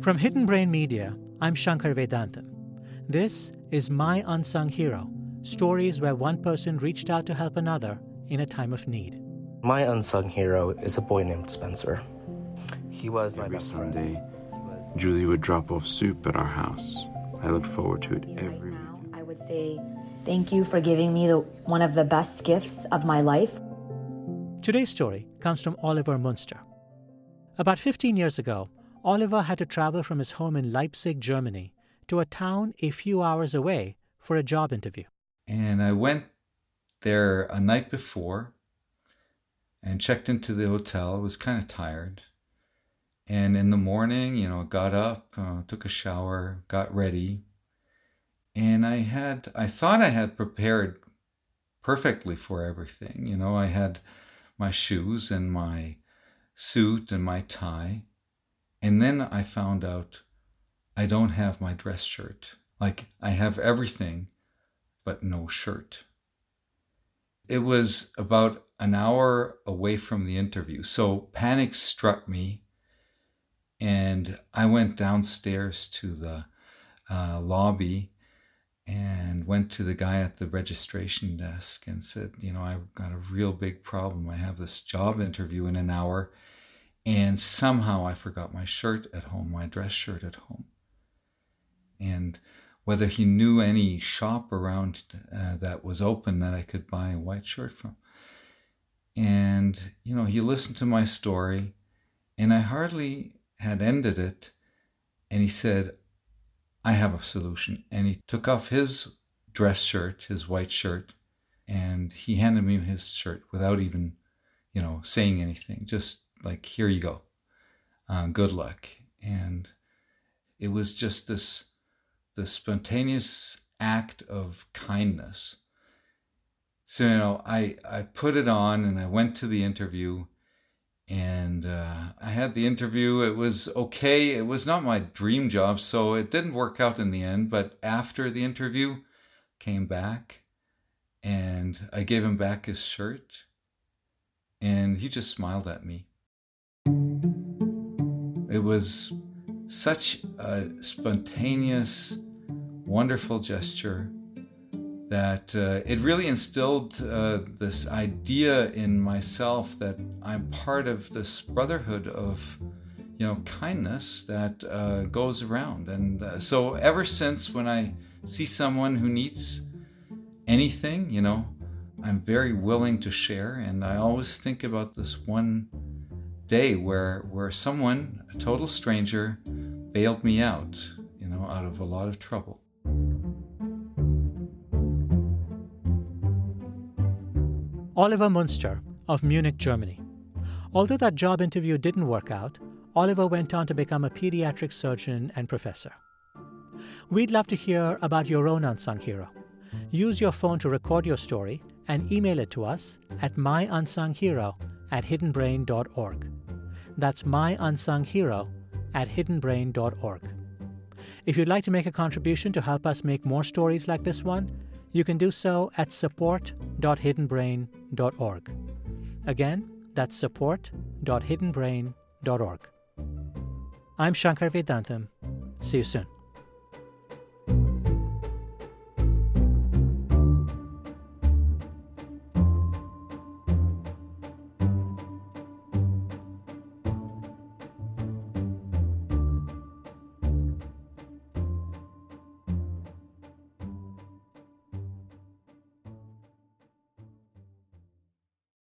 From Hidden Brain Media, I'm Shankar Vedantam. This is My Unsung Hero stories where one person reached out to help another in a time of need. My unsung hero is a boy named Spencer. He was my Every best Sunday, friend. Julie would drop off soup at our house. I looked forward to it every right now, weekend. I would say thank you for giving me the, one of the best gifts of my life. Today's story comes from Oliver Muensterer. About 15 years ago, Oliver had to travel from his home in Leipzig, Germany, to a town a few hours away for a job interview. And I went there a night before and checked into the hotel. I was kind of tired. And in the morning, you know, got up, uh, took a shower, got ready. And I had, I thought I had prepared perfectly for everything. You know, I had my shoes and my suit and my tie. And then I found out I don't have my dress shirt. Like I have everything, but no shirt. It was about an hour away from the interview. So panic struck me. And I went downstairs to the uh, lobby and went to the guy at the registration desk and said, You know, I've got a real big problem. I have this job interview in an hour. And somehow I forgot my shirt at home, my dress shirt at home. And whether he knew any shop around uh, that was open that I could buy a white shirt from. And, you know, he listened to my story, and I hardly had ended it. And he said, I have a solution. And he took off his dress shirt, his white shirt, and he handed me his shirt without even, you know, saying anything. Just like, here you go. Uh, good luck. And it was just this the spontaneous act of kindness. So you know, I I put it on and I went to the interview, and uh, I had the interview. It was okay. It was not my dream job, so it didn't work out in the end. But after the interview, came back, and I gave him back his shirt, and he just smiled at me. It was such a spontaneous, wonderful gesture that uh, it really instilled uh, this idea in myself that I'm part of this brotherhood of, you know, kindness that uh, goes around. And uh, so ever since when I see someone who needs anything, you know, I'm very willing to share. And I always think about this one day where where someone, a total stranger, bailed me out, you know, out of a lot of trouble. Oliver Muensterer of Munich, Germany. Although that job interview didn't work out, Oliver went on to become a pediatric surgeon and professor. We'd love to hear about your own unsung hero. Use your phone to record your story and email it to us at myunsunghero at hiddenbrain.org. That's myunsunghero at hiddenbrain.org. If you'd like to make a contribution to help us make more stories like this one, you can do so at support.hiddenbrain.org. Again, that's support.hiddenbrain.org. I'm Shankar Vedantam. See you soon.